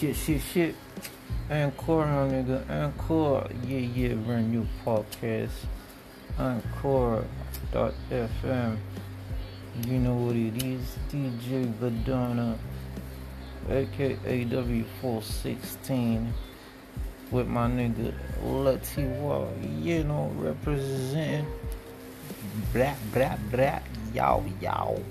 shit, shit, shit. Encore, my nigga. Encore. Yeah, yeah, brand new podcast. Encore. Dot. F. M. You know what it is. DJ Badonna. aka W416, with my nigga Latiwa. You know, representing. Blah, blah, blah. Y'all, y'all.